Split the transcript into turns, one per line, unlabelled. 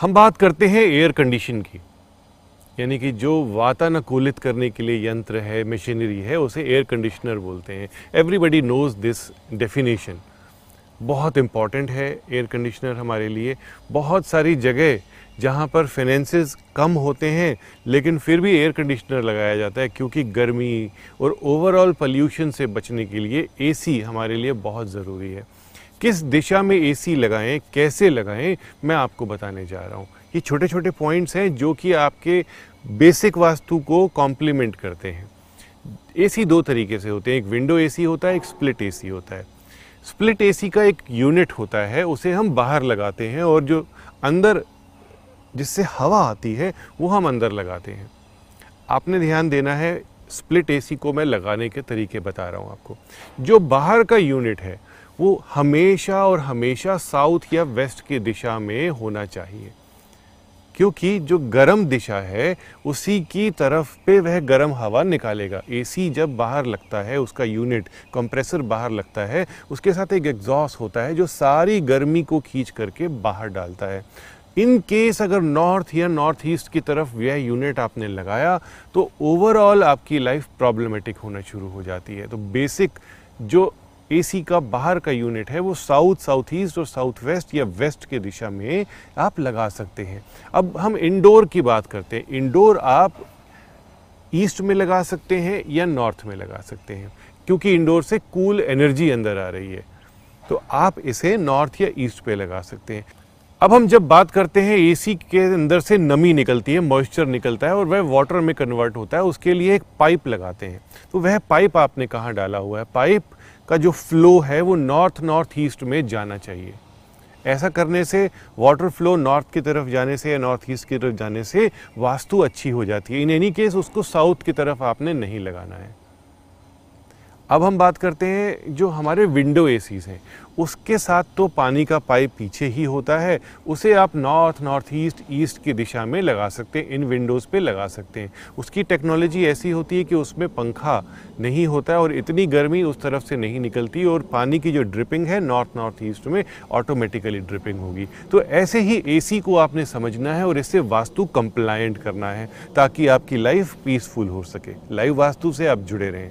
हम बात करते हैं एयर कंडीशन की। यानी कि जो वातानुकूलित करने के लिए यंत्र है मशीनरी है, उसे एयर कंडीशनर बोलते हैं। एवरीबडी नोज़ दिस डेफिनेशन बहुत इंपॉर्टेंट है एयर कंडीशनर हमारे लिए। बहुत सारी जगह जहाँ पर फाइनेंसेस कम होते हैं, लेकिन फिर भी एयर कंडीशनर लगाया जाता है, क्योंकि गर्मी और ओवरऑल पल्यूशन से बचने के लिए एसी हमारे लिए बहुत ज़रूरी है। किस दिशा में एसी लगाएँ, कैसे लगाएँ, मैं आपको बताने जा रहा हूँ। ये छोटे छोटे पॉइंट्स हैं जो कि आपके बेसिक वास्तु को कॉम्प्लीमेंट करते हैं। एसी दो तरीके से होते हैं, एक विंडो एसी होता है, एक स्प्लिट एसी होता है। स्प्लिट एसी का एक यूनिट होता है, उसे हम बाहर लगाते हैं और जो अंदर जिससे हवा आती है, वो हम अंदर लगाते हैं। आपने ध्यान देना है स्प्लिट एसी को मैं लगाने के तरीके बता रहा हूँ आपको। जो बाहर का यूनिट है वो हमेशा और हमेशा साउथ या वेस्ट की दिशा में होना चाहिए। क्योंकि जो गर्म दिशा है, उसी की तरफ़ पे वह गर्म हवा निकालेगा। एसी जब बाहर लगता है, उसका यूनिट कंप्रेसर बाहर लगता है, उसके साथ एक एग्जॉस्ट होता है जो सारी गर्मी को खींच करके बाहर डालता है। इन केस अगर नॉर्थ या नॉर्थ ईस्ट की तरफ़ यह यूनिट आपने लगाया तो ओवरऑल आपकी लाइफ प्रॉब्लमेटिक होना शुरू हो जाती है। तो बेसिक जो एसी का बाहर का यूनिट है, वो साउथ साउथ ईस्ट और साउथ वेस्ट या वेस्ट के दिशा में आप लगा सकते हैं। अब हम इंडोर की बात करते हैं। इंडोर आप ईस्ट में लगा सकते हैं या नॉर्थ में लगा सकते हैं, क्योंकि इंडोर से कूल एनर्जी अंदर आ रही है। तो आप इसे नॉर्थ या ईस्ट पे लगा सकते हैं। अब हम जब बात करते हैं, एसी के अंदर से नमी निकलती है, मॉइस्चर निकलता है और वह वाटर में कन्वर्ट होता है, उसके लिए एक पाइप लगाते हैं। तो वह पाइप आपने कहाँ डाला हुआ है? पाइप का जो फ्लो है वो नॉर्थ नॉर्थ ईस्ट में जाना चाहिए। ऐसा करने से वाटर फ्लो नॉर्थ की तरफ़ जाने से या नॉर्थ ईस्ट की तरफ़ जाने से वास्तु अच्छी हो जाती है। इन एनी केस उसको साउथ की तरफ़ आपने नहीं लगाना है। अब हम बात करते हैं जो हमारे विंडो एसीज हैं। उसके साथ तो पानी का पाइप पीछे ही होता है। उसे आप नॉर्थ नॉर्थ ईस्ट ईस्ट की दिशा में लगा सकते हैं, इन विंडोज़ पे लगा सकते हैं। उसकी टेक्नोलॉजी ऐसी होती है कि उसमें पंखा नहीं होता है और इतनी गर्मी उस तरफ़ से नहीं निकलती और पानी की जो ड्रिपिंग है नॉर्थ नॉर्थ ईस्ट में ऑटोमेटिकली ड्रिपिंग होगी। तो ऐसे ही एसी को आपने समझना है और इससे वास्तु कंप्लायंट करना है ताकि आपकी लाइफ पीसफुल हो सके। लाइव वास्तु से आप जुड़े रहें।